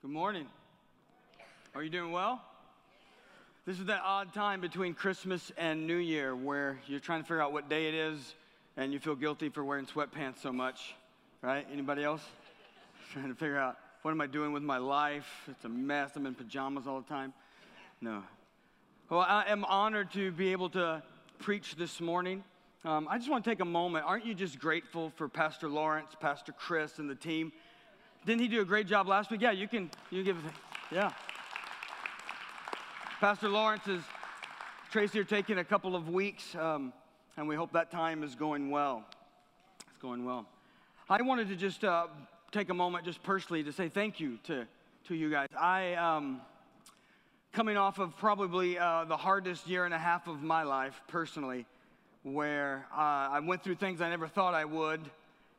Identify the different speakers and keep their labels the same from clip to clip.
Speaker 1: Good morning. Are you doing well? This is that odd time between Christmas and New Year where you're trying to figure out what day it is and you feel guilty for wearing sweatpants so much, right? Anybody else? trying to figure out what am I doing with my life? It's a mess. I'm in pajamas all the time. No. Well, I am honored to be able to preach this morning. Um, I just want to take a moment. Aren't you just grateful for Pastor Lawrence, Pastor Chris, and the team? Didn't he do a great job last week? Yeah, you can. You give. It. Yeah. Pastor Lawrence is Tracy are taking a couple of weeks, um, and we hope that time is going well. It's going well. I wanted to just uh, take a moment, just personally, to say thank you to to you guys. I um, coming off of probably uh, the hardest year and a half of my life personally, where uh, I went through things I never thought I would,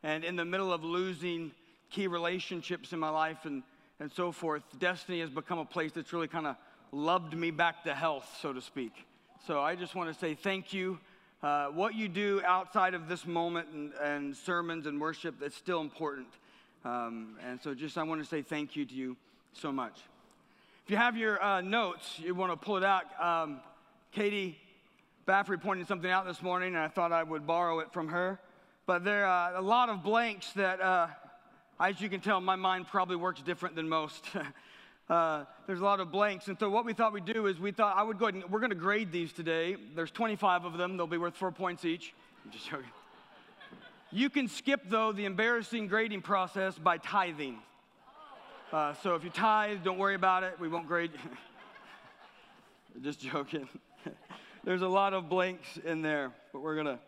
Speaker 1: and in the middle of losing key relationships in my life and, and so forth, Destiny has become a place that's really kind of loved me back to health, so to speak. So I just want to say thank you. Uh, what you do outside of this moment and, and sermons and worship, that's still important. Um, and so just I want to say thank you to you so much. If you have your uh, notes, you want to pull it out. Um, Katie Baffrey pointed something out this morning, and I thought I would borrow it from her. But there are a lot of blanks that uh, as you can tell, my mind probably works different than most. uh, there's a lot of blanks. And so, what we thought we'd do is we thought I would go ahead and we're going to grade these today. There's 25 of them, they'll be worth four points each. I'm just joking. You can skip, though, the embarrassing grading process by tithing. Uh, so, if you tithe, don't worry about it. We won't grade just joking. There's a lot of blanks in there, but we're to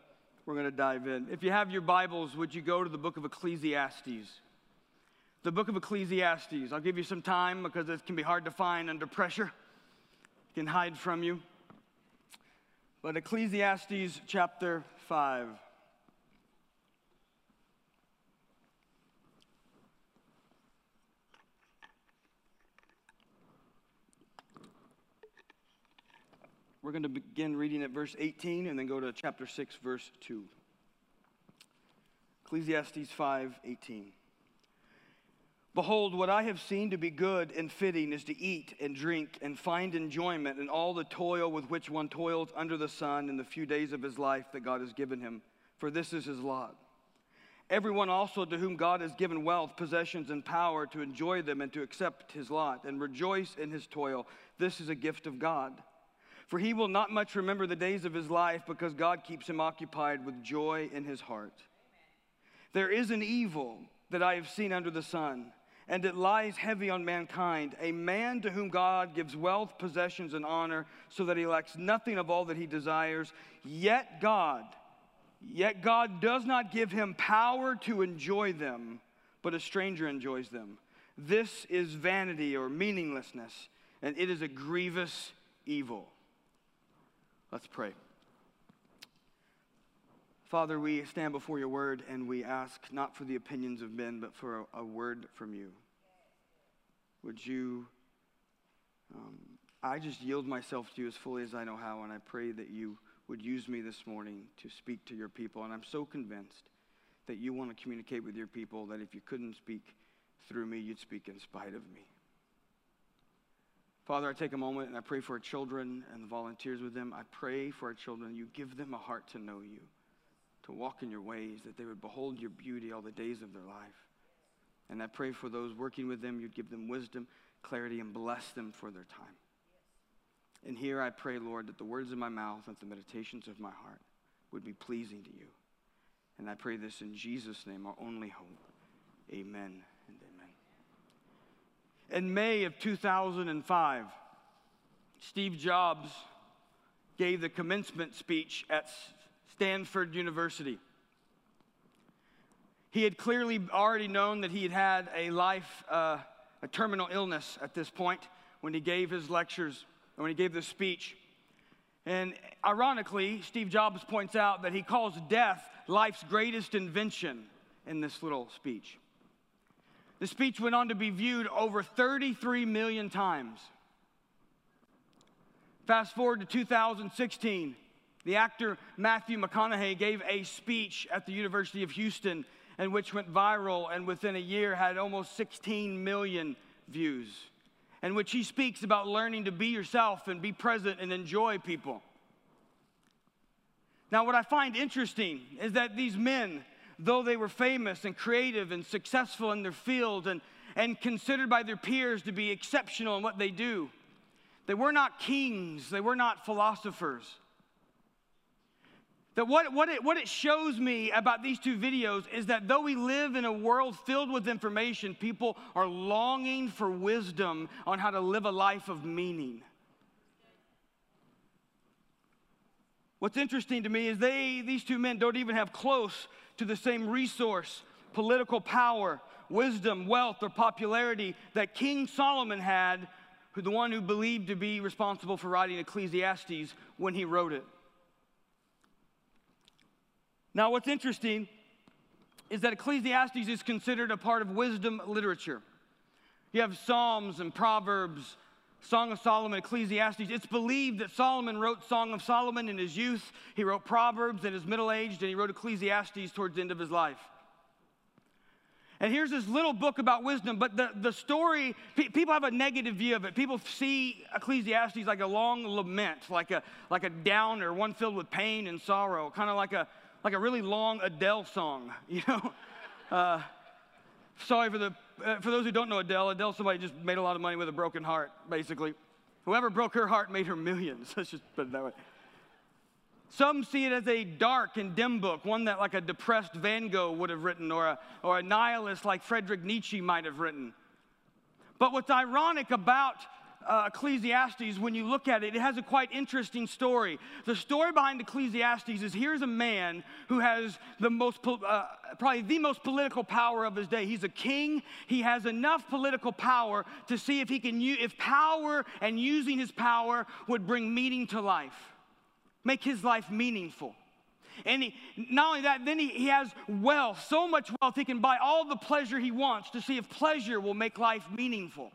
Speaker 1: we're going to dive in. If you have your Bibles, would you go to the book of Ecclesiastes? The book of Ecclesiastes. I'll give you some time because it can be hard to find under pressure, it can hide from you. But Ecclesiastes chapter 5. We're going to begin reading at verse 18 and then go to chapter 6, verse 2. Ecclesiastes 5 18. Behold, what I have seen to be good and fitting is to eat and drink and find enjoyment in all the toil with which one toils under the sun in the few days of his life that God has given him, for this is his lot. Everyone also to whom God has given wealth, possessions, and power to enjoy them and to accept his lot and rejoice in his toil, this is a gift of God. For he will not much remember the days of his life because God keeps him occupied with joy in his heart. There is an evil that I have seen under the sun and it lies heavy on mankind. A man to whom God gives wealth, possessions, and honor, so that he lacks nothing of all that he desires. Yet God, yet God does not give him power to enjoy them, but a stranger enjoys them. This is vanity or meaninglessness, and it is a grievous evil. Let's pray. Father, we stand before your word and we ask not for the opinions of men, but for a, a word from you. Would you, um, I just yield myself to you as fully as I know how, and I pray that you would use me this morning to speak to your people. And I'm so convinced that you want to communicate with your people that if you couldn't speak through me, you'd speak in spite of me. Father, I take a moment and I pray for our children and the volunteers with them. I pray for our children. You give them a heart to know you to walk in your ways, that they would behold your beauty all the days of their life. And I pray for those working with them, you'd give them wisdom, clarity, and bless them for their time. And here I pray, Lord, that the words of my mouth and the meditations of my heart would be pleasing to you. And I pray this in Jesus' name, our only hope. Amen and amen. In May of 2005, Steve Jobs gave the commencement speech at Stanford University. He had clearly already known that he had had a life, uh, a terminal illness at this point when he gave his lectures, when he gave this speech. And ironically, Steve Jobs points out that he calls death life's greatest invention in this little speech. The speech went on to be viewed over 33 million times. Fast forward to 2016, the actor Matthew McConaughey gave a speech at the University of Houston and which went viral and within a year had almost 16 million views, in which he speaks about learning to be yourself and be present and enjoy people. Now, what I find interesting is that these men, though they were famous and creative and successful in their field and, and considered by their peers to be exceptional in what they do, they were not kings, they were not philosophers. That what, what, it, what it shows me about these two videos is that though we live in a world filled with information, people are longing for wisdom on how to live a life of meaning. What's interesting to me is they, these two men don't even have close to the same resource, political power, wisdom, wealth, or popularity that King Solomon had, who the one who believed to be responsible for writing Ecclesiastes when he wrote it. Now, what's interesting is that Ecclesiastes is considered a part of wisdom literature. You have Psalms and Proverbs Song of Solomon, Ecclesiastes. It's believed that Solomon wrote Song of Solomon in his youth. He wrote Proverbs in his middle age, and he wrote Ecclesiastes towards the end of his life. And here's this little book about wisdom, but the, the story, pe- people have a negative view of it. People see Ecclesiastes like a long lament, like a, like a downer, one filled with pain and sorrow, kind of like a, like a really long Adele song, you know? Uh, sorry for the uh, for those who don't know Adele, Adele somebody just made a lot of money with a broken heart, basically. Whoever broke her heart made her millions. Let's just put it that way. Some see it as a dark and dim book, one that like a depressed Van Gogh would have written, or a, or a nihilist like Friedrich Nietzsche might have written. But what's ironic about uh, Ecclesiastes, when you look at it, it has a quite interesting story. The story behind Ecclesiastes is here's a man who has the most, uh, probably the most political power of his day. He's a king. He has enough political power to see if he can, use, if power and using his power would bring meaning to life, make his life meaningful. And he, not only that, then he, he has wealth, so much wealth, he can buy all the pleasure he wants to see if pleasure will make life meaningful.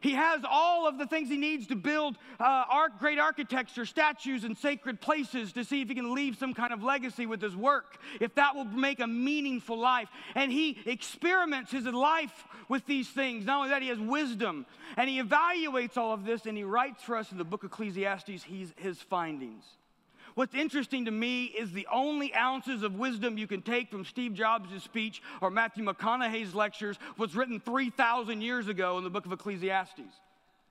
Speaker 1: He has all of the things he needs to build uh, great architecture, statues, and sacred places to see if he can leave some kind of legacy with his work, if that will make a meaningful life. And he experiments his life with these things. Not only that, he has wisdom and he evaluates all of this and he writes for us in the book of Ecclesiastes his findings. What's interesting to me is the only ounces of wisdom you can take from Steve Jobs' speech or Matthew McConaughey's lectures was written 3,000 years ago in the book of Ecclesiastes,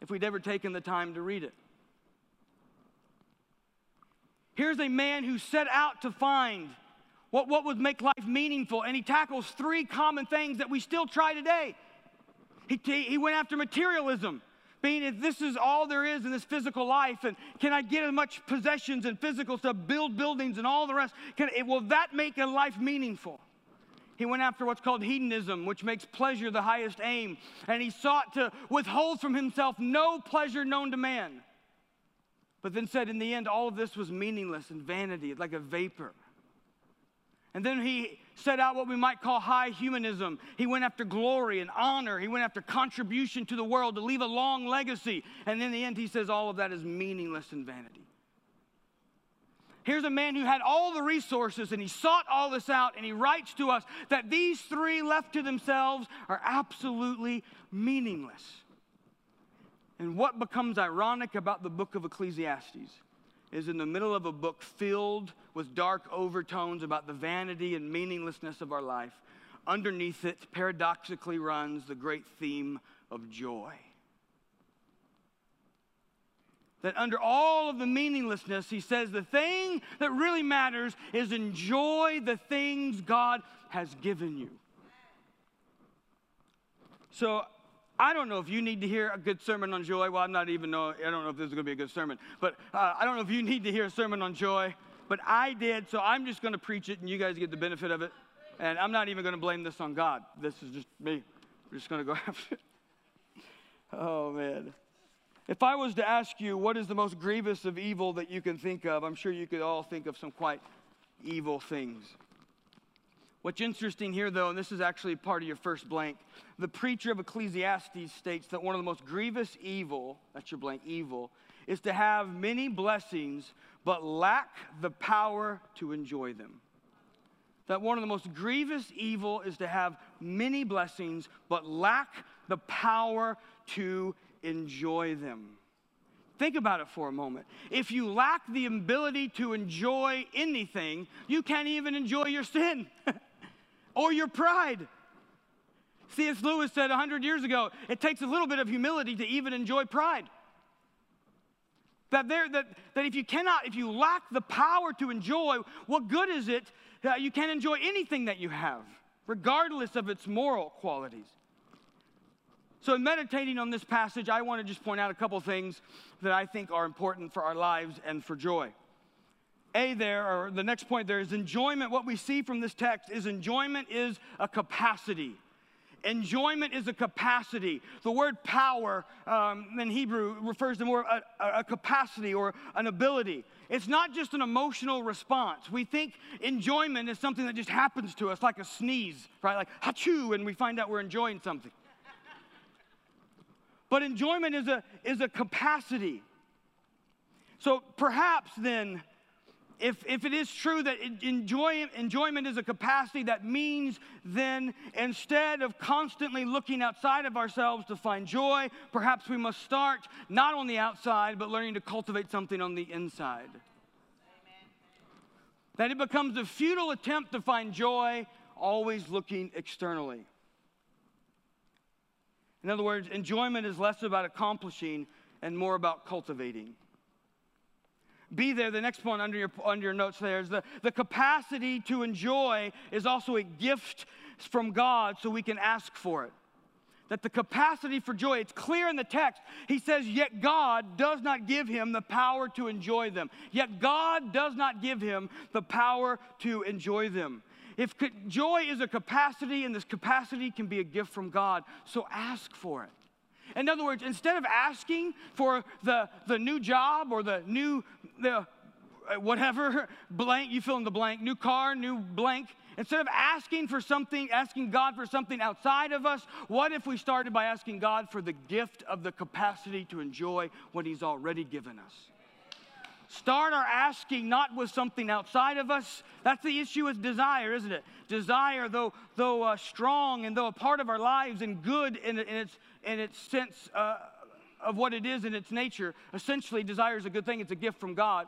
Speaker 1: if we'd ever taken the time to read it. Here's a man who set out to find what, what would make life meaningful, and he tackles three common things that we still try today. He, he went after materialism being if this is all there is in this physical life and can i get as much possessions and physical stuff build buildings and all the rest? Can will that make a life meaningful? He went after what's called hedonism which makes pleasure the highest aim. And he sought to withhold from himself no pleasure known to man. But then said in the end all of this was meaningless and vanity like a vapor. And then he set out what we might call high humanism. He went after glory and honor. He went after contribution to the world to leave a long legacy. And in the end, he says all of that is meaningless and vanity. Here's a man who had all the resources and he sought all this out, and he writes to us that these three left to themselves are absolutely meaningless. And what becomes ironic about the book of Ecclesiastes is in the middle of a book filled with dark overtones about the vanity and meaninglessness of our life. Underneath it, paradoxically, runs the great theme of joy. That under all of the meaninglessness, he says the thing that really matters is enjoy the things God has given you. So I don't know if you need to hear a good sermon on joy. Well, I'm not even know. I don't know if this is going to be a good sermon, but uh, I don't know if you need to hear a sermon on joy. But I did, so I'm just going to preach it, and you guys get the benefit of it. And I'm not even going to blame this on God. This is just me. Just going to go after it. Oh man. If I was to ask you what is the most grievous of evil that you can think of, I'm sure you could all think of some quite evil things. What's interesting here, though, and this is actually part of your first blank, the preacher of Ecclesiastes states that one of the most grievous evil, that's your blank, evil, is to have many blessings but lack the power to enjoy them. That one of the most grievous evil is to have many blessings but lack the power to enjoy them. Think about it for a moment. If you lack the ability to enjoy anything, you can't even enjoy your sin or your pride. C.S. Lewis said 100 years ago it takes a little bit of humility to even enjoy pride. That, there, that, that if you cannot, if you lack the power to enjoy, what good is it? that you can't enjoy anything that you have, regardless of its moral qualities. So, in meditating on this passage, I want to just point out a couple things that I think are important for our lives and for joy. A, there, or the next point there is enjoyment. What we see from this text is enjoyment is a capacity. Enjoyment is a capacity. The word power um, in Hebrew refers to more a, a, capacity or an ability. It's not just an emotional response. We think enjoyment is something that just happens to us, like a sneeze, right? Like hachoo, and we find out we're enjoying something. But enjoyment is a, is a capacity. So perhaps then, if, if it is true that enjoy, enjoyment is a capacity, that means then instead of constantly looking outside of ourselves to find joy, perhaps we must start not on the outside, but learning to cultivate something on the inside. Amen. That it becomes a futile attempt to find joy, always looking externally. In other words, enjoyment is less about accomplishing and more about cultivating. Be there, the next point under your, under your notes there is the, the capacity to enjoy is also a gift from God so we can ask for it. That the capacity for joy, it's clear in the text. He says, Yet God does not give him the power to enjoy them. Yet God does not give him the power to enjoy them. If joy is a capacity, and this capacity can be a gift from God, so ask for it. In other words, instead of asking for the, the new job or the new, the, uh, whatever blank, you fill in the blank, new car, new blank, instead of asking for something, asking God for something outside of us, what if we started by asking God for the gift of the capacity to enjoy what He's already given us? Start our asking not with something outside of us. That's the issue with desire, isn't it? Desire, though, though uh, strong and though a part of our lives and good in, in its, in its sense uh, of what it is in its nature, essentially, desire is a good thing. It's a gift from God.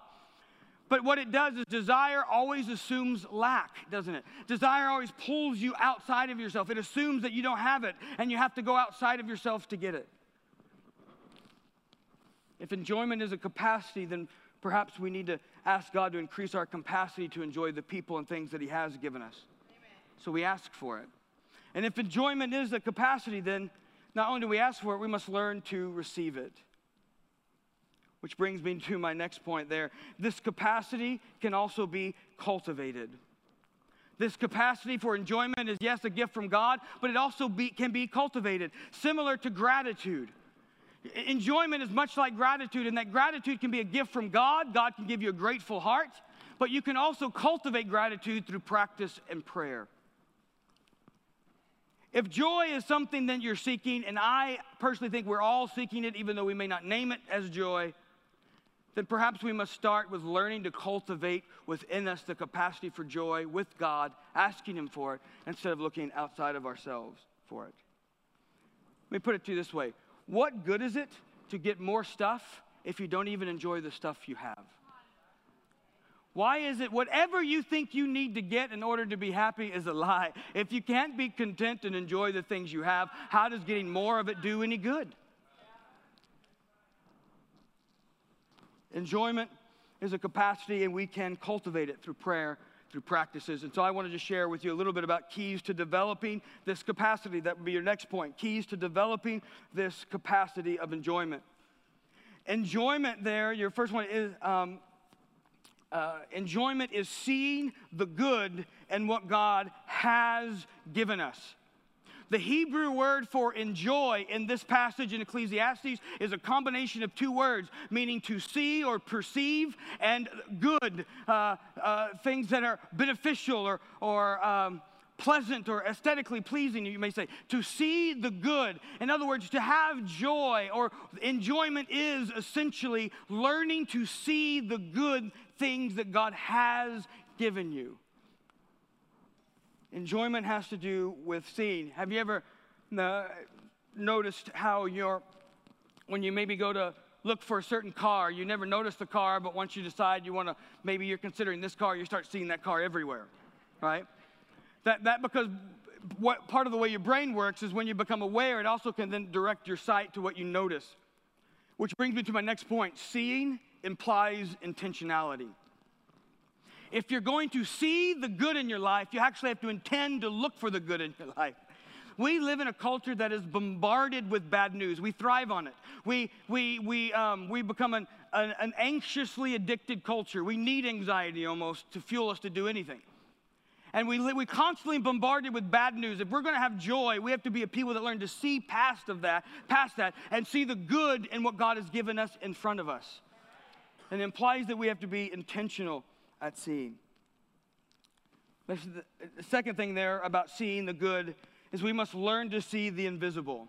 Speaker 1: But what it does is desire always assumes lack, doesn't it? Desire always pulls you outside of yourself. It assumes that you don't have it and you have to go outside of yourself to get it. If enjoyment is a capacity, then perhaps we need to ask God to increase our capacity to enjoy the people and things that He has given us. Amen. So we ask for it. And if enjoyment is a capacity, then not only do we ask for it, we must learn to receive it. Which brings me to my next point there. This capacity can also be cultivated. This capacity for enjoyment is, yes, a gift from God, but it also be, can be cultivated, similar to gratitude. Enjoyment is much like gratitude, and that gratitude can be a gift from God. God can give you a grateful heart, but you can also cultivate gratitude through practice and prayer. If joy is something that you're seeking, and I personally think we're all seeking it, even though we may not name it as joy, then perhaps we must start with learning to cultivate within us the capacity for joy with God, asking Him for it, instead of looking outside of ourselves for it. Let me put it to you this way what good is it to get more stuff if you don't even enjoy the stuff you have? Why is it whatever you think you need to get in order to be happy is a lie? If you can't be content and enjoy the things you have, how does getting more of it do any good? Enjoyment is a capacity, and we can cultivate it through prayer through practices. And so I wanted to share with you a little bit about keys to developing this capacity. That would be your next point keys to developing this capacity of enjoyment. Enjoyment, there, your first one is um, uh, enjoyment is seeing the good and what God has given us. The Hebrew word for enjoy in this passage in Ecclesiastes is a combination of two words, meaning to see or perceive, and good, uh, uh, things that are beneficial or, or um, pleasant or aesthetically pleasing, you may say. To see the good. In other words, to have joy or enjoyment is essentially learning to see the good things that God has given you. Enjoyment has to do with seeing. Have you ever, uh, noticed how you're, when you maybe go to look for a certain car, you never notice the car, but once you decide you want to, maybe you're considering this car, you start seeing that car everywhere, right? That, that because what part of the way your brain works is when you become aware, it also can then direct your sight to what you notice. Which brings me to my next point seeing implies intentionality. If you're going to see the good in your life, you actually have to intend to look for the good in your life. We live in a culture that is bombarded with bad news. We thrive on it. We, we, we, um, we become an, an, an anxiously addicted culture. We need anxiety almost to fuel us to do anything. And we, we constantly bombarded with bad news. If we're going to have joy, we have to be a people that learn to see past of that, past that, and see the good in what God has given us in front of us. And implies that we have to be intentional at seeing. The second thing there about seeing the good is we must learn to see the invisible.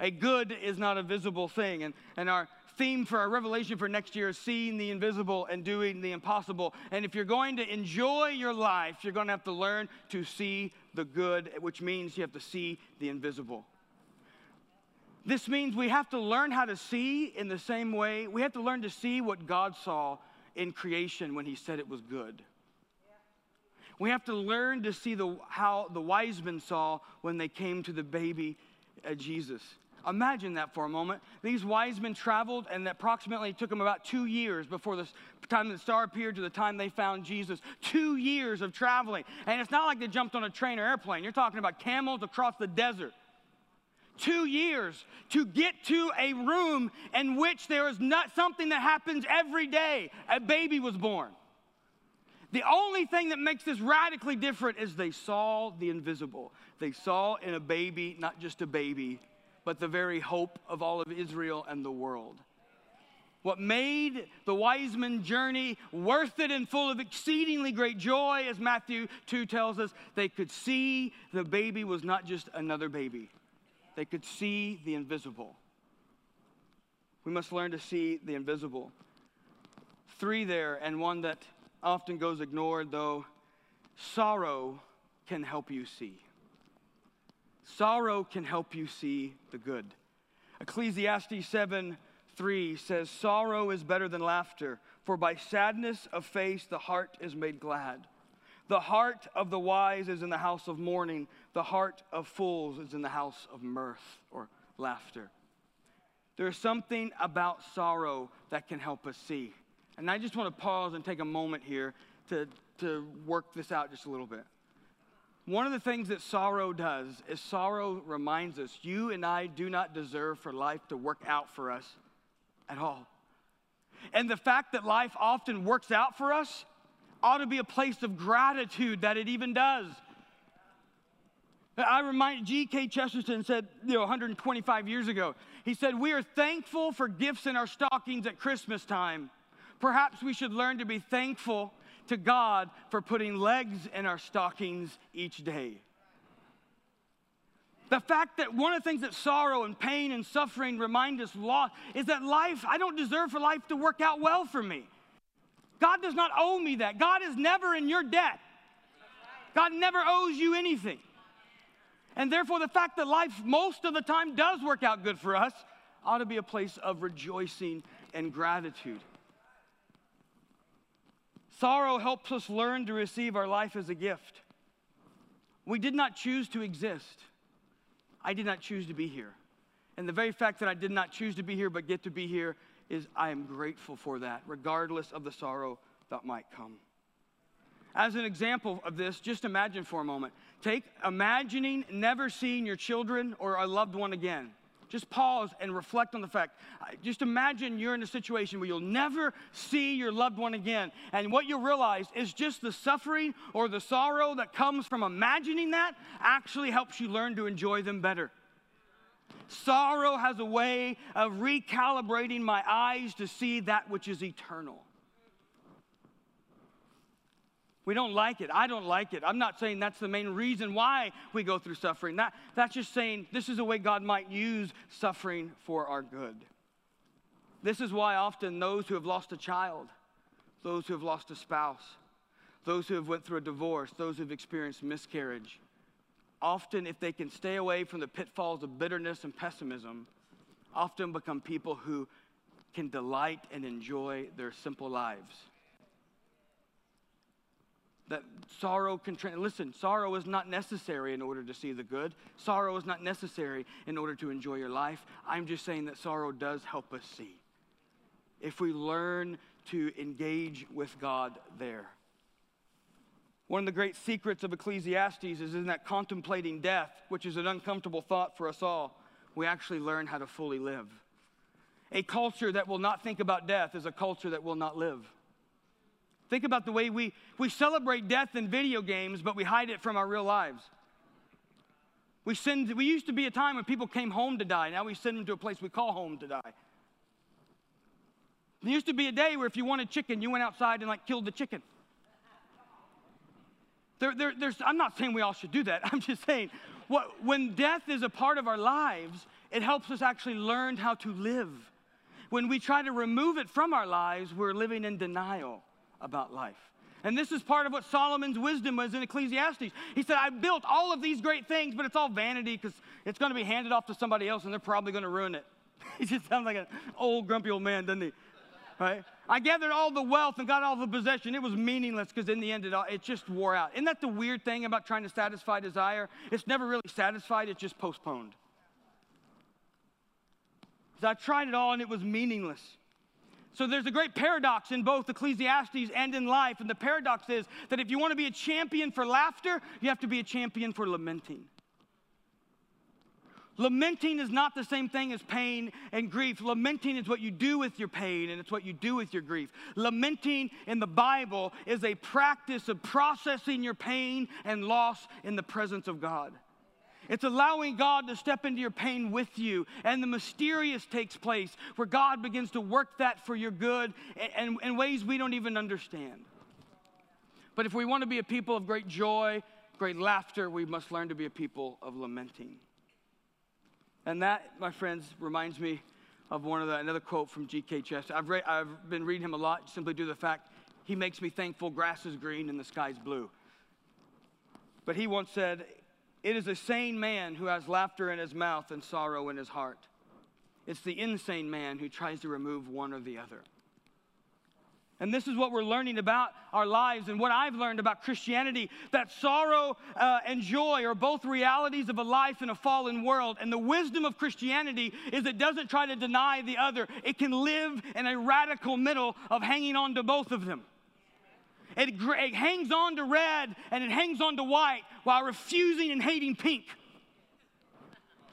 Speaker 1: A good is not a visible thing. And, and our theme for our revelation for next year is seeing the invisible and doing the impossible. And if you're going to enjoy your life, you're going to have to learn to see the good, which means you have to see the invisible. This means we have to learn how to see in the same way. We have to learn to see what God saw in creation when He said it was good. We have to learn to see the, how the wise men saw when they came to the baby uh, Jesus. Imagine that for a moment. These wise men traveled, and approximately it took them about two years before the time the star appeared to the time they found Jesus. Two years of traveling. And it's not like they jumped on a train or airplane. You're talking about camels across the desert. Two years to get to a room in which there is not something that happens every day. A baby was born. The only thing that makes this radically different is they saw the invisible. They saw in a baby, not just a baby, but the very hope of all of Israel and the world. What made the wise men journey worth it and full of exceedingly great joy, as Matthew 2 tells us, they could see the baby was not just another baby, they could see the invisible. We must learn to see the invisible. Three there, and one that often goes ignored, though sorrow can help you see. Sorrow can help you see the good. Ecclesiastes 7 3 says, Sorrow is better than laughter, for by sadness of face the heart is made glad. The heart of the wise is in the house of mourning, the heart of fools is in the house of mirth or laughter. There's something about sorrow that can help us see. And I just want to pause and take a moment here to, to work this out just a little bit. One of the things that sorrow does is sorrow reminds us you and I do not deserve for life to work out for us at all. And the fact that life often works out for us ought to be a place of gratitude that it even does. I remind G.K. Chesterton said, you know, 125 years ago, he said, We are thankful for gifts in our stockings at Christmas time. Perhaps we should learn to be thankful to God for putting legs in our stockings each day. The fact that one of the things that sorrow and pain and suffering remind us lot is that life, I don't deserve for life to work out well for me. God does not owe me that. God is never in your debt. God never owes you anything. And therefore, the fact that life most of the time does work out good for us ought to be a place of rejoicing and gratitude. Sorrow helps us learn to receive our life as a gift. We did not choose to exist. I did not choose to be here. And the very fact that I did not choose to be here but get to be here is I am grateful for that, regardless of the sorrow that might come. As an example of this, just imagine for a moment. Take imagining never seeing your children or a loved one again. Just pause and reflect on the fact. Just imagine you're in a situation where you'll never see your loved one again. And what you'll realize is just the suffering or the sorrow that comes from imagining that actually helps you learn to enjoy them better. Sorrow has a way of recalibrating my eyes to see that which is eternal. We don't like it. I don't like it. I'm not saying that's the main reason why we go through suffering. That, that's just saying this is a way God might use suffering for our good. This is why often those who have lost a child, those who have lost a spouse, those who have went through a divorce, those who have experienced miscarriage, often, if they can stay away from the pitfalls of bitterness and pessimism, often become people who can delight and enjoy their simple lives. That sorrow can, tra- listen, sorrow is not necessary in order to see the good. Sorrow is not necessary in order to enjoy your life. I'm just saying that sorrow does help us see. If we learn to engage with God there. One of the great secrets of Ecclesiastes is in that contemplating death, which is an uncomfortable thought for us all, we actually learn how to fully live. A culture that will not think about death is a culture that will not live. Think about the way we, we celebrate death in video games, but we hide it from our real lives. We, send, we used to be a time when people came home to die. Now we send them to a place we call home to die. There used to be a day where if you wanted chicken, you went outside and like killed the chicken. There, there, there's, I'm not saying we all should do that. I'm just saying what, when death is a part of our lives, it helps us actually learn how to live. When we try to remove it from our lives, we're living in denial about life. And this is part of what Solomon's wisdom was in Ecclesiastes. He said, I built all of these great things, but it's all vanity because it's going to be handed off to somebody else and they're probably going to ruin it. he just sounds like an old, grumpy old man, doesn't he? Right? I gathered all the wealth and got all the possession. It was meaningless because in the end, it, all, it just wore out. Isn't that the weird thing about trying to satisfy desire? It's never really satisfied, it's just postponed. So I tried it all and it was meaningless. So there's a great paradox in both Ecclesiastes and in life. And the paradox is that if you want to be a champion for laughter, you have to be a champion for lamenting. Lamenting is not the same thing as pain and grief. Lamenting is what you do with your pain and it's what you do with your grief. Lamenting in the Bible is a practice of processing your pain and loss in the presence of God. It's allowing God to step into your pain with you. And the mysterious takes place where God begins to work that for your good and in ways we don't even understand. But if we want to be a people of great joy, great laughter, we must learn to be a people of lamenting. And that, my friends, reminds me of one of the, another quote from G.K. Chesterton. I've, read, I've been reading him a lot simply due to the fact he makes me thankful grass is green and the sky's blue. But he once said, It is a sane man who has laughter in his mouth and sorrow in his heart. It's the insane man who tries to remove one or the other. And this is what we're learning about our lives and what I've learned about Christianity that sorrow uh, and joy are both realities of a life in a fallen world. And the wisdom of Christianity is it doesn't try to deny the other, it can live in a radical middle of hanging on to both of them. It, it hangs on to red and it hangs on to white while refusing and hating pink.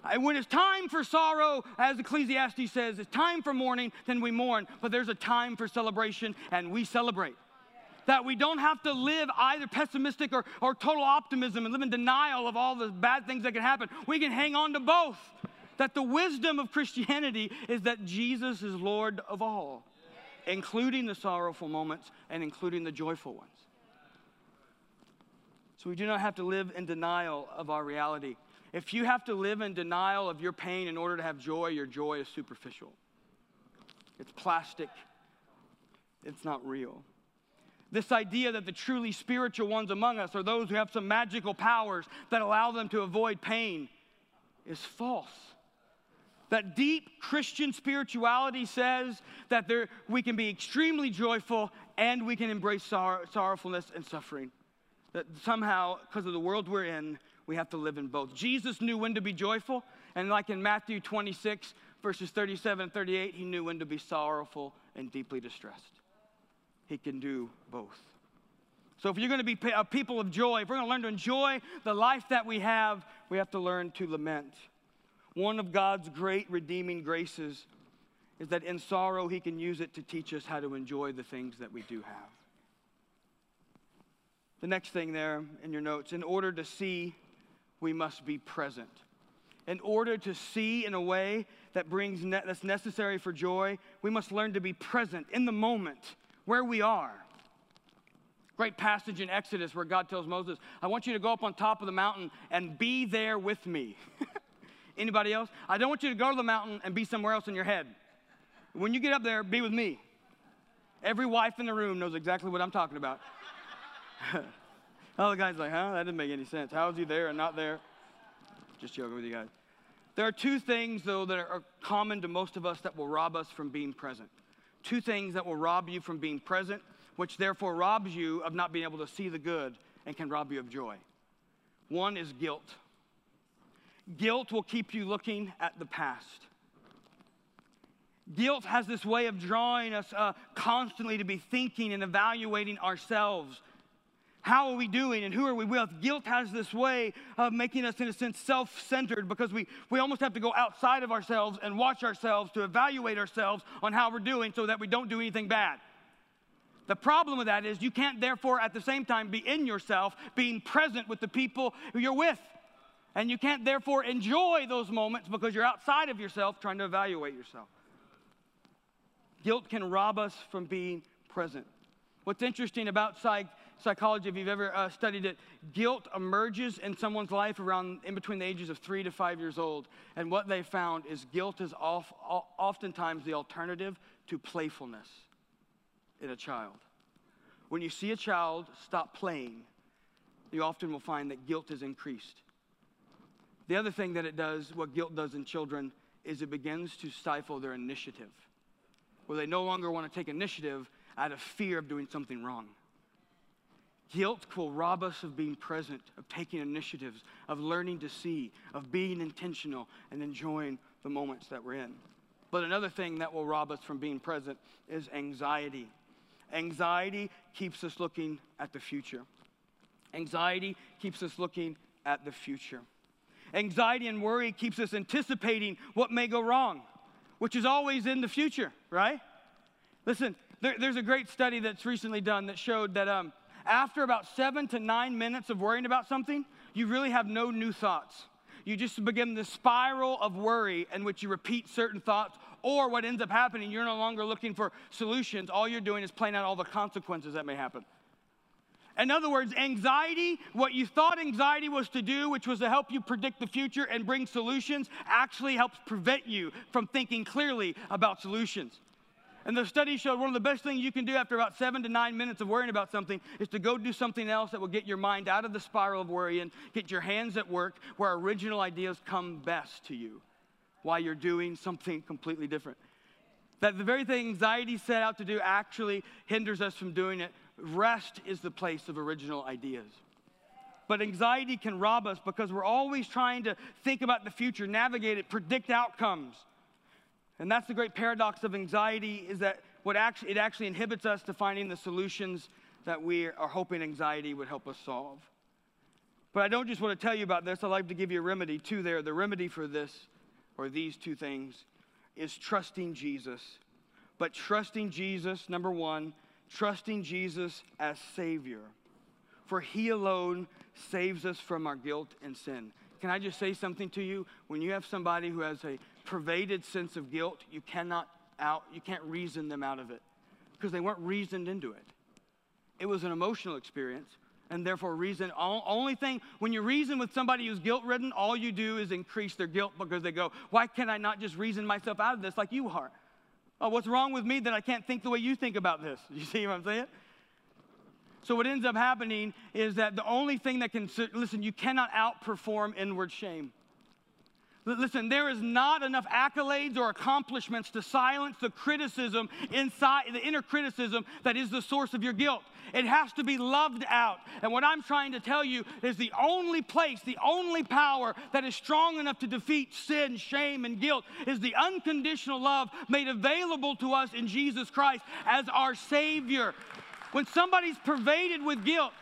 Speaker 1: And when it's time for sorrow, as Ecclesiastes says, it's time for mourning, then we mourn. But there's a time for celebration, and we celebrate. That we don't have to live either pessimistic or, or total optimism and live in denial of all the bad things that can happen. We can hang on to both. That the wisdom of Christianity is that Jesus is Lord of all, including the sorrowful moments and including the joyful ones. So we do not have to live in denial of our reality. If you have to live in denial of your pain in order to have joy, your joy is superficial. It's plastic, it's not real. This idea that the truly spiritual ones among us are those who have some magical powers that allow them to avoid pain is false. That deep Christian spirituality says that there, we can be extremely joyful and we can embrace sor- sorrowfulness and suffering. That somehow, because of the world we're in, we have to live in both. Jesus knew when to be joyful, and like in Matthew 26, verses 37 and 38, he knew when to be sorrowful and deeply distressed. He can do both. So, if you're going to be a people of joy, if we're going to learn to enjoy the life that we have, we have to learn to lament. One of God's great redeeming graces is that in sorrow, He can use it to teach us how to enjoy the things that we do have. The next thing there in your notes in order to see we must be present. In order to see in a way that brings ne- that's necessary for joy, we must learn to be present in the moment where we are. Great passage in Exodus where God tells Moses, I want you to go up on top of the mountain and be there with me. Anybody else? I don't want you to go to the mountain and be somewhere else in your head. When you get up there, be with me. Every wife in the room knows exactly what I'm talking about. All the guy's like, huh? That didn't make any sense. How is he there and not there? Just joking with you guys. There are two things, though, that are common to most of us that will rob us from being present. Two things that will rob you from being present, which therefore robs you of not being able to see the good and can rob you of joy. One is guilt. Guilt will keep you looking at the past. Guilt has this way of drawing us uh, constantly to be thinking and evaluating ourselves how are we doing and who are we with? Guilt has this way of making us, in a sense, self centered because we, we almost have to go outside of ourselves and watch ourselves to evaluate ourselves on how we're doing so that we don't do anything bad. The problem with that is you can't, therefore, at the same time, be in yourself, being present with the people you're with. And you can't, therefore, enjoy those moments because you're outside of yourself trying to evaluate yourself. Guilt can rob us from being present. What's interesting about psych psychology, if you've ever uh, studied it, guilt emerges in someone's life around in between the ages of three to five years old. And what they found is guilt is off, oftentimes the alternative to playfulness in a child. When you see a child stop playing, you often will find that guilt is increased. The other thing that it does, what guilt does in children, is it begins to stifle their initiative, where they no longer want to take initiative out of fear of doing something wrong. Guilt will rob us of being present, of taking initiatives, of learning to see, of being intentional and enjoying the moments that we're in. But another thing that will rob us from being present is anxiety. Anxiety keeps us looking at the future. Anxiety keeps us looking at the future. Anxiety and worry keeps us anticipating what may go wrong, which is always in the future, right? Listen, there, there's a great study that's recently done that showed that um, after about seven to nine minutes of worrying about something, you really have no new thoughts. You just begin the spiral of worry in which you repeat certain thoughts, or what ends up happening, you're no longer looking for solutions. All you're doing is playing out all the consequences that may happen. In other words, anxiety, what you thought anxiety was to do, which was to help you predict the future and bring solutions, actually helps prevent you from thinking clearly about solutions. And the study showed one of the best things you can do after about seven to nine minutes of worrying about something is to go do something else that will get your mind out of the spiral of worry and get your hands at work where original ideas come best to you while you're doing something completely different. That the very thing anxiety set out to do actually hinders us from doing it. Rest is the place of original ideas. But anxiety can rob us because we're always trying to think about the future, navigate it, predict outcomes. And that's the great paradox of anxiety is that what actually, it actually inhibits us to finding the solutions that we are hoping anxiety would help us solve. But I don't just want to tell you about this, I'd like to give you a remedy too there. The remedy for this, or these two things, is trusting Jesus. But trusting Jesus, number one, trusting Jesus as Savior. For He alone saves us from our guilt and sin. Can I just say something to you? When you have somebody who has a pervaded sense of guilt, you cannot out, you can't reason them out of it because they weren't reasoned into it. It was an emotional experience, and therefore reason. Only thing when you reason with somebody who's guilt ridden, all you do is increase their guilt because they go, "Why can't I not just reason myself out of this like you are? Oh, what's wrong with me that I can't think the way you think about this?" You see what I'm saying? So what ends up happening is that the only thing that can listen, you cannot outperform inward shame. Listen, there is not enough accolades or accomplishments to silence the criticism inside, the inner criticism that is the source of your guilt. It has to be loved out. And what I'm trying to tell you is the only place, the only power that is strong enough to defeat sin, shame, and guilt is the unconditional love made available to us in Jesus Christ as our Savior. When somebody's pervaded with guilt,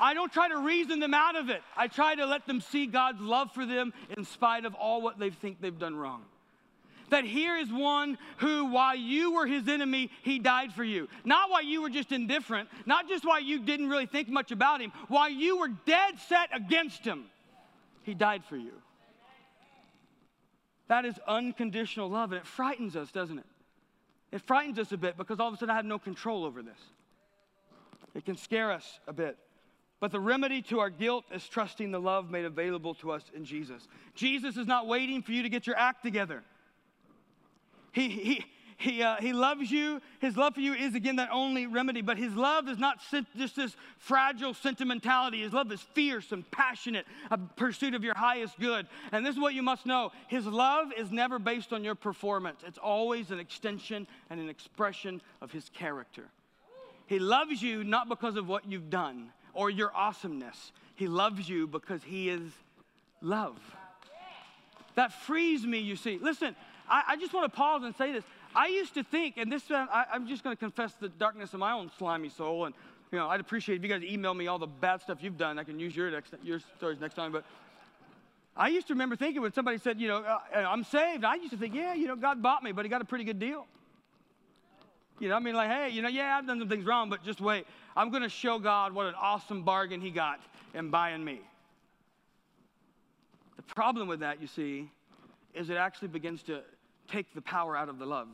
Speaker 1: I don't try to reason them out of it. I try to let them see God's love for them in spite of all what they think they've done wrong. That here is one who, while you were his enemy, he died for you. Not while you were just indifferent, not just while you didn't really think much about him, while you were dead set against him, he died for you. That is unconditional love, and it frightens us, doesn't it? It frightens us a bit because all of a sudden I have no control over this. It can scare us a bit. But the remedy to our guilt is trusting the love made available to us in Jesus. Jesus is not waiting for you to get your act together. He, he, he, uh, he loves you. His love for you is, again, that only remedy. But his love is not just this fragile sentimentality. His love is fierce and passionate, a pursuit of your highest good. And this is what you must know His love is never based on your performance, it's always an extension and an expression of His character. He loves you not because of what you've done or your awesomeness, He loves you because He is love. That frees me, you see. Listen, I, I just want to pause and say this. I used to think, and this, I, I'm just going to confess the darkness of my own slimy soul. And, you know, I'd appreciate if you guys email me all the bad stuff you've done. I can use your, next, your stories next time. But I used to remember thinking when somebody said, you know, uh, I'm saved, I used to think, yeah, you know, God bought me, but he got a pretty good deal. You know, I mean, like, hey, you know, yeah, I've done some things wrong, but just wait. I'm going to show God what an awesome bargain he got in buying me. The problem with that, you see, is it actually begins to take the power out of the love.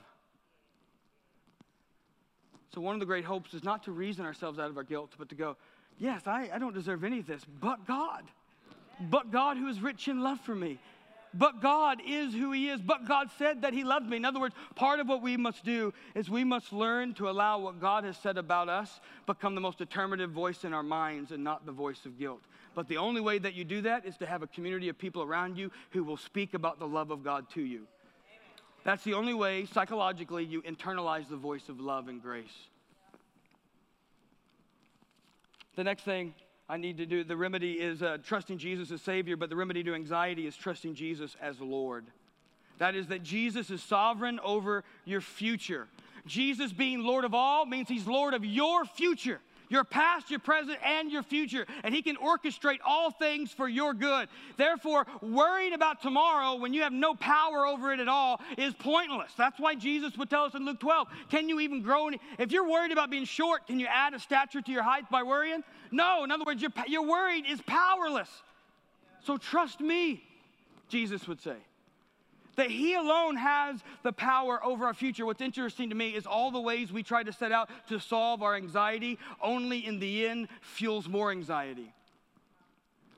Speaker 1: So, one of the great hopes is not to reason ourselves out of our guilt, but to go, yes, I, I don't deserve any of this, but God. But God who is rich in love for me. But God is who He is. But God said that He loved me. In other words, part of what we must do is we must learn to allow what God has said about us become the most determinative voice in our minds and not the voice of guilt. But the only way that you do that is to have a community of people around you who will speak about the love of God to you. That's the only way, psychologically, you internalize the voice of love and grace. The next thing I need to do, the remedy is uh, trusting Jesus as Savior, but the remedy to anxiety is trusting Jesus as Lord. That is, that Jesus is sovereign over your future. Jesus being Lord of all means He's Lord of your future your past, your present, and your future. And He can orchestrate all things for your good. Therefore, worrying about tomorrow when you have no power over it at all is pointless. That's why Jesus would tell us in Luke 12 can you even grow? Any, if you're worried about being short, can you add a stature to your height by worrying? No. In other words, your, your worried is powerless. So trust me, Jesus would say that He alone has the power over our future. What's interesting to me is all the ways we try to set out to solve our anxiety only in the end fuels more anxiety.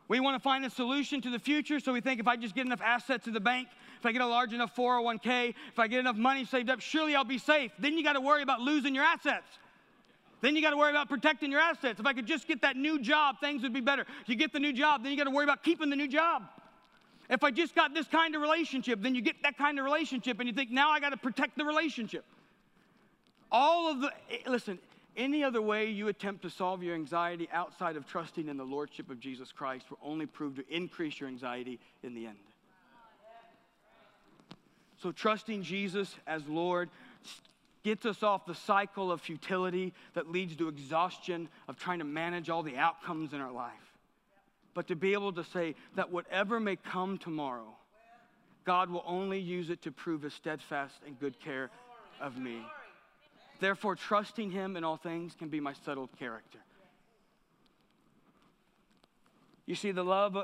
Speaker 1: We want to find a solution to the future, so we think if I just get enough assets in the bank, if I get a large enough 401k, if I get enough money saved up, surely I'll be safe. Then you got to worry about losing your assets. Then you got to worry about protecting your assets. If I could just get that new job, things would be better. You get the new job, then you got to worry about keeping the new job. If I just got this kind of relationship, then you get that kind of relationship and you think, now I got to protect the relationship. All of the, eh, listen, any other way you attempt to solve your anxiety outside of trusting in the Lordship of Jesus Christ will only prove to increase your anxiety in the end. So, trusting Jesus as Lord gets us off the cycle of futility that leads to exhaustion of trying to manage all the outcomes in our life but to be able to say that whatever may come tomorrow, God will only use it to prove his steadfast and good care of me. Therefore, trusting him in all things can be my settled character. You see, the love,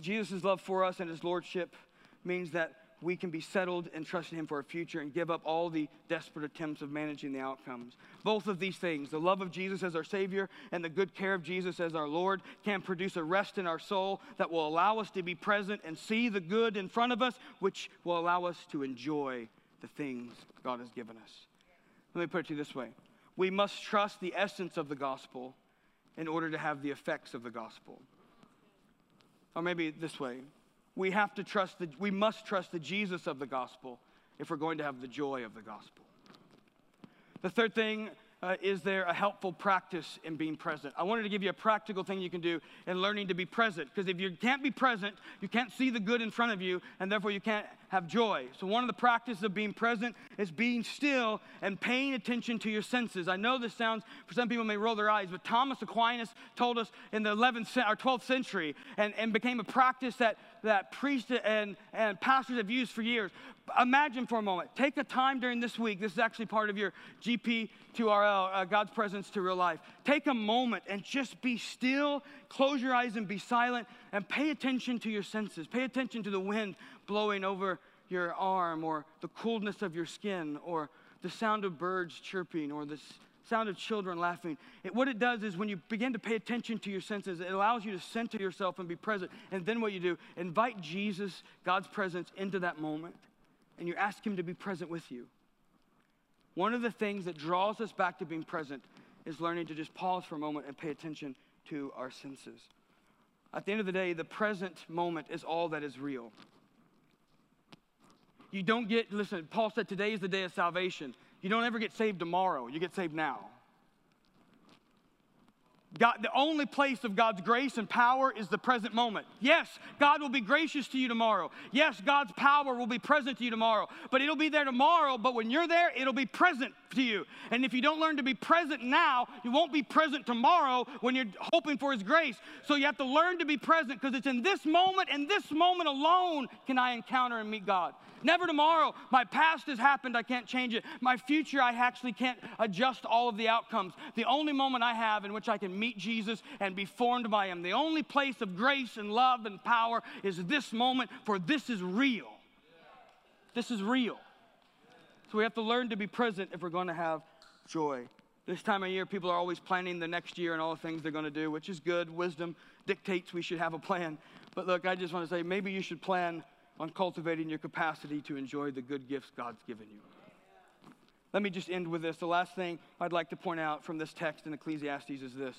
Speaker 1: Jesus' love for us and his lordship means that we can be settled and trust in Him for our future and give up all the desperate attempts of managing the outcomes. Both of these things, the love of Jesus as our Savior and the good care of Jesus as our Lord, can produce a rest in our soul that will allow us to be present and see the good in front of us, which will allow us to enjoy the things God has given us. Let me put it to you this way we must trust the essence of the gospel in order to have the effects of the gospel. Or maybe this way we have to trust the, we must trust the Jesus of the gospel if we're going to have the joy of the gospel. The third thing uh, is there a helpful practice in being present? I wanted to give you a practical thing you can do in learning to be present. Because if you can't be present, you can't see the good in front of you, and therefore you can't have joy. So, one of the practices of being present is being still and paying attention to your senses. I know this sounds, for some people, may roll their eyes, but Thomas Aquinas told us in the 11th or 12th century and, and became a practice that, that priests and, and pastors have used for years. Imagine for a moment, take a time during this week. This is actually part of your GP2RL, uh, God's Presence to Real Life. Take a moment and just be still, close your eyes and be silent, and pay attention to your senses. Pay attention to the wind blowing over your arm, or the coolness of your skin, or the sound of birds chirping, or the sound of children laughing. It, what it does is when you begin to pay attention to your senses, it allows you to center yourself and be present. And then what you do, invite Jesus, God's presence, into that moment and you ask Him to be present with you. One of the things that draws us back to being present is learning to just pause for a moment and pay attention to our senses. At the end of the day, the present moment is all that is real. You don't get, listen, Paul said today is the day of salvation. You don't ever get saved tomorrow, you get saved now. God, the only place of God's grace and power is the present moment. Yes, God will be gracious to you tomorrow. Yes, God's power will be present to you tomorrow. But it'll be there tomorrow, but when you're there, it'll be present to you. And if you don't learn to be present now, you won't be present tomorrow when you're hoping for His grace. So you have to learn to be present because it's in this moment and this moment alone can I encounter and meet God. Never tomorrow. My past has happened, I can't change it. My future, I actually can't adjust all of the outcomes. The only moment I have in which I can meet Jesus and be formed by Him, the only place of grace and love and power is this moment, for this is real. This is real. So we have to learn to be present if we're going to have joy. This time of year, people are always planning the next year and all the things they're going to do, which is good. Wisdom dictates we should have a plan. But look, I just want to say maybe you should plan on cultivating your capacity to enjoy the good gifts God's given you. Let me just end with this. The last thing I'd like to point out from this text in Ecclesiastes is this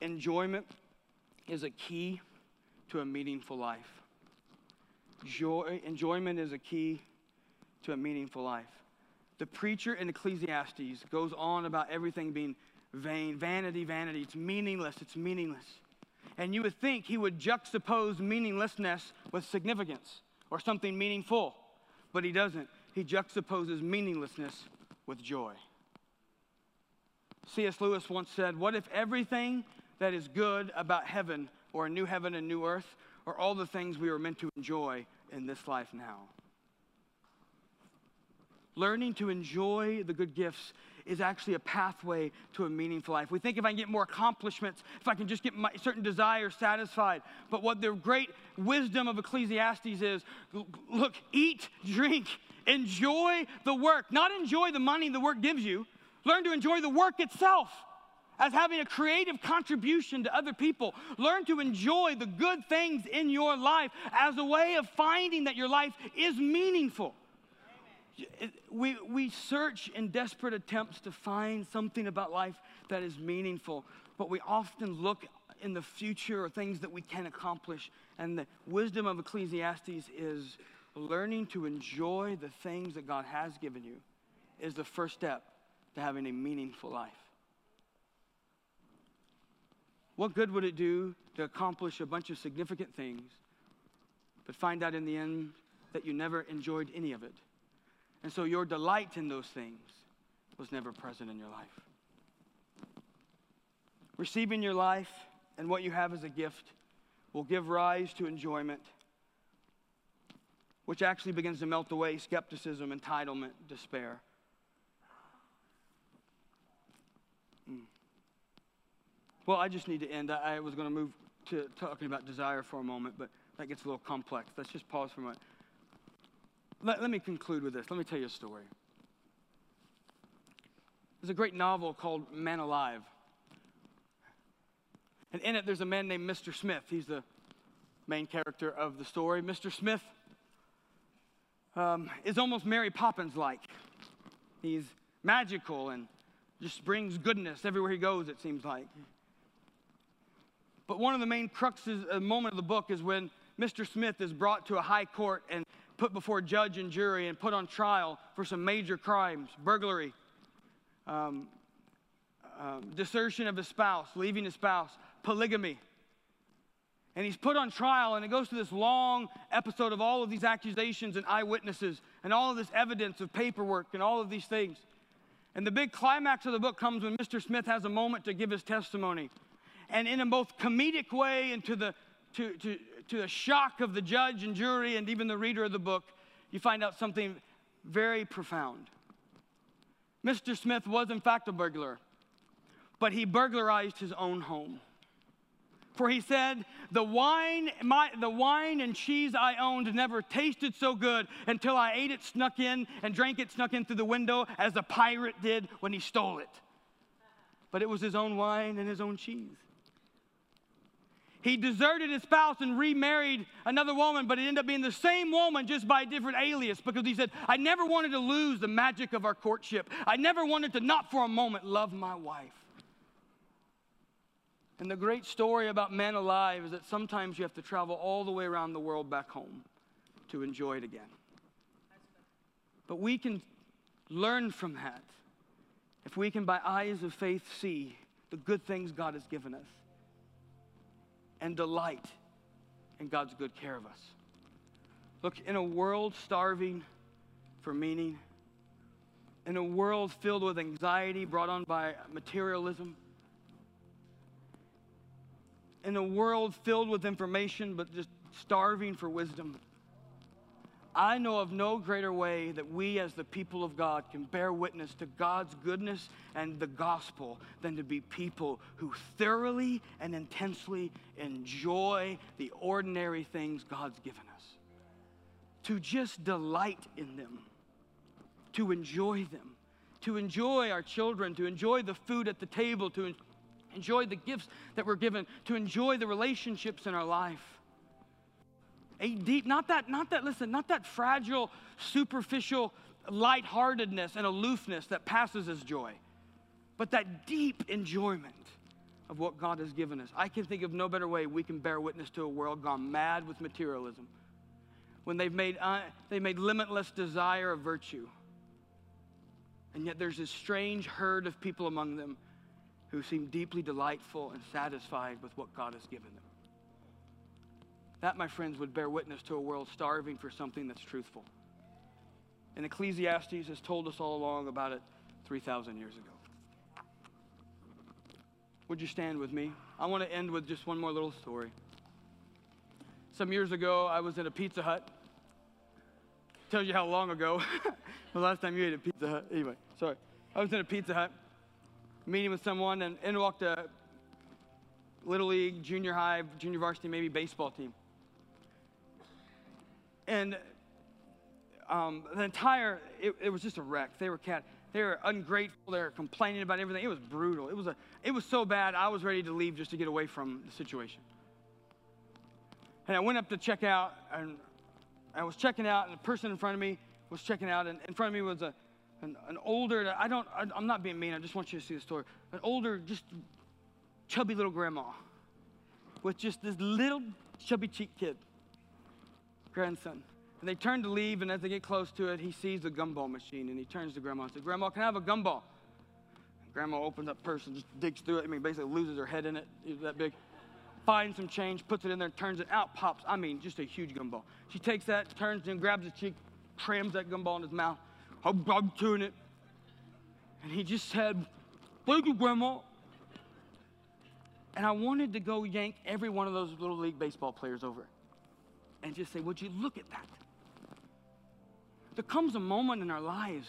Speaker 1: enjoyment is a key to a meaningful life. Joy, enjoyment is a key to a meaningful life. The preacher in Ecclesiastes goes on about everything being vain, vanity, vanity. It's meaningless, it's meaningless. And you would think he would juxtapose meaninglessness with significance or something meaningful. But he doesn't. He juxtaposes meaninglessness with joy. C.S. Lewis once said, What if everything that is good about heaven or a new heaven and new earth or all the things we are meant to enjoy in this life now? Learning to enjoy the good gifts is actually a pathway to a meaningful life. We think if I can get more accomplishments, if I can just get my certain desires satisfied. But what the great wisdom of Ecclesiastes is look, eat, drink, enjoy the work. Not enjoy the money the work gives you, learn to enjoy the work itself as having a creative contribution to other people. Learn to enjoy the good things in your life as a way of finding that your life is meaningful we, we search in desperate attempts to find something about life that is meaningful, but we often look in the future or things that we can accomplish. And the wisdom of Ecclesiastes is learning to enjoy the things that God has given you is the first step to having a meaningful life. What good would it do to accomplish a bunch of significant things, but find out in the end that you never enjoyed any of it? And so your delight in those things was never present in your life. Receiving your life and what you have as a gift will give rise to enjoyment, which actually begins to melt away skepticism, entitlement, despair. Well, I just need to end. I, I was going to move to talking about desire for a moment, but that gets a little complex. Let's just pause for a moment. Let, let me conclude with this. Let me tell you a story. There's a great novel called Man Alive. And in it, there's a man named Mr. Smith. He's the main character of the story. Mr. Smith um, is almost Mary Poppins like. He's magical and just brings goodness everywhere he goes, it seems like. But one of the main cruxes, a uh, moment of the book is when Mr. Smith is brought to a high court and put before judge and jury and put on trial for some major crimes burglary, um, um, desertion of his spouse, leaving his spouse, polygamy. And he's put on trial, and it goes through this long episode of all of these accusations and eyewitnesses and all of this evidence of paperwork and all of these things. And the big climax of the book comes when Mr. Smith has a moment to give his testimony. And in a both comedic way and to the, to, to, to the shock of the judge and jury and even the reader of the book, you find out something very profound. Mr. Smith was, in fact, a burglar, but he burglarized his own home. For he said, the wine, my, the wine and cheese I owned never tasted so good until I ate it, snuck in, and drank it, snuck in through the window, as a pirate did when he stole it. But it was his own wine and his own cheese. He deserted his spouse and remarried another woman, but it ended up being the same woman just by a different alias because he said, I never wanted to lose the magic of our courtship. I never wanted to not for a moment love my wife. And the great story about Man Alive is that sometimes you have to travel all the way around the world back home to enjoy it again. But we can learn from that if we can, by eyes of faith, see the good things God has given us and delight in God's good care of us. Look, in a world starving for meaning, in a world filled with anxiety brought on by materialism, in a world filled with information but just starving for wisdom, I know of no greater way that we, as the people of God, can bear witness to God's goodness and the gospel than to be people who thoroughly and intensely enjoy the ordinary things God's given us. To just delight in them, to enjoy them, to enjoy our children, to enjoy the food at the table, to enjoy the gifts that we're given, to enjoy the relationships in our life a deep, not that, not that, listen, not that fragile, superficial lightheartedness and aloofness that passes as joy, but that deep enjoyment of what God has given us. I can think of no better way we can bear witness to a world gone mad with materialism. When they've made, uh, they made limitless desire a virtue. And yet there's this strange herd of people among them who seem deeply delightful and satisfied with what God has given them. That, my friends, would bear witness to a world starving for something that's truthful. And Ecclesiastes has told us all along about it 3,000 years ago. Would you stand with me? I want to end with just one more little story. Some years ago, I was in a Pizza Hut. Tells you how long ago. the last time you ate a Pizza Hut. Anyway, sorry. I was in a Pizza Hut, meeting with someone, and in walked a Little League, junior high, junior varsity, maybe baseball team and um, the entire it, it, was just a wreck. They were cat. They were ungrateful. They were complaining about everything. It was brutal. It was a. It was so bad. I was ready to leave just to get away from the situation. And I went up to check out, and I was checking out, and the person in front of me was checking out, and in front of me was a, an, an older. I don't. I, I'm not being mean. I just want you to see the story. An older, just chubby little grandma, with just this little chubby cheek kid grandson. And they turn to leave, and as they get close to it, he sees the gumball machine, and he turns to Grandma and says, Grandma, can I have a gumball? And Grandma opens up purse and just digs through it. I mean, basically loses her head in it. It's that big. Finds some change, puts it in there, turns it out, pops. I mean, just a huge gumball. She takes that, turns and grabs his cheek, crams that gumball in his mouth. I'm, I'm chewing it. And he just said, Thank you, Grandma. And I wanted to go yank every one of those little league baseball players over and just say, Would you look at that? There comes a moment in our lives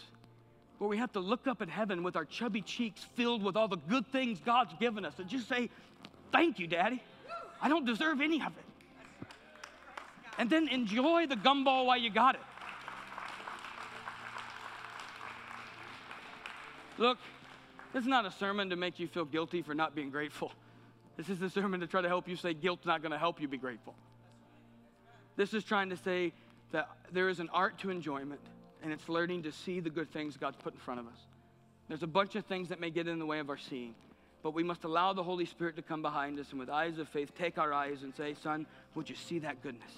Speaker 1: where we have to look up at heaven with our chubby cheeks filled with all the good things God's given us and just say, Thank you, Daddy. I don't deserve any of it. And then enjoy the gumball while you got it. Look, this is not a sermon to make you feel guilty for not being grateful. This is a sermon to try to help you say guilt's not going to help you be grateful. This is trying to say that there is an art to enjoyment, and it's learning to see the good things God's put in front of us. There's a bunch of things that may get in the way of our seeing, but we must allow the Holy Spirit to come behind us and with eyes of faith take our eyes and say, Son, would you see that goodness?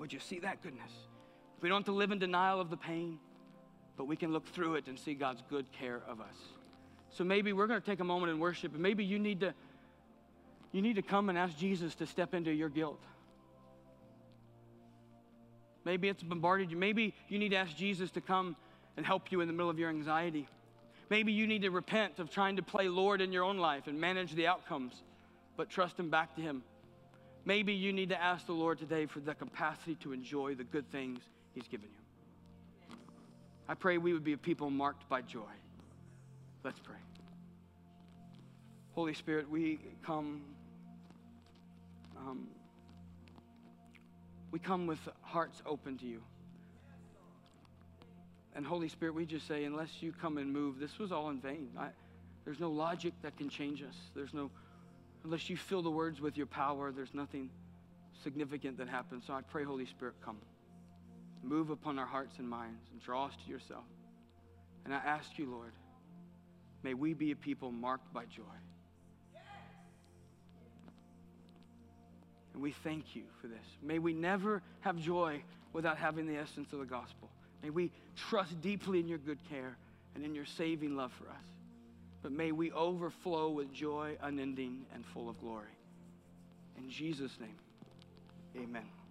Speaker 1: Would you see that goodness? We don't have to live in denial of the pain, but we can look through it and see God's good care of us. So maybe we're going to take a moment in worship, and maybe you need to you need to come and ask Jesus to step into your guilt. Maybe it's bombarded you. Maybe you need to ask Jesus to come and help you in the middle of your anxiety. Maybe you need to repent of trying to play Lord in your own life and manage the outcomes, but trust Him back to Him. Maybe you need to ask the Lord today for the capacity to enjoy the good things He's given you. I pray we would be a people marked by joy. Let's pray. Holy Spirit, we come. Um, we come with hearts open to you. And Holy Spirit, we just say, unless you come and move, this was all in vain. I, there's no logic that can change us. There's no Unless you fill the words with your power, there's nothing significant that happens. So I pray, Holy Spirit, come. Move upon our hearts and minds and draw us to yourself. And I ask you, Lord, may we be a people marked by joy. And we thank you for this. May we never have joy without having the essence of the gospel. May we trust deeply in your good care and in your saving love for us. But may we overflow with joy unending and full of glory. In Jesus' name, amen.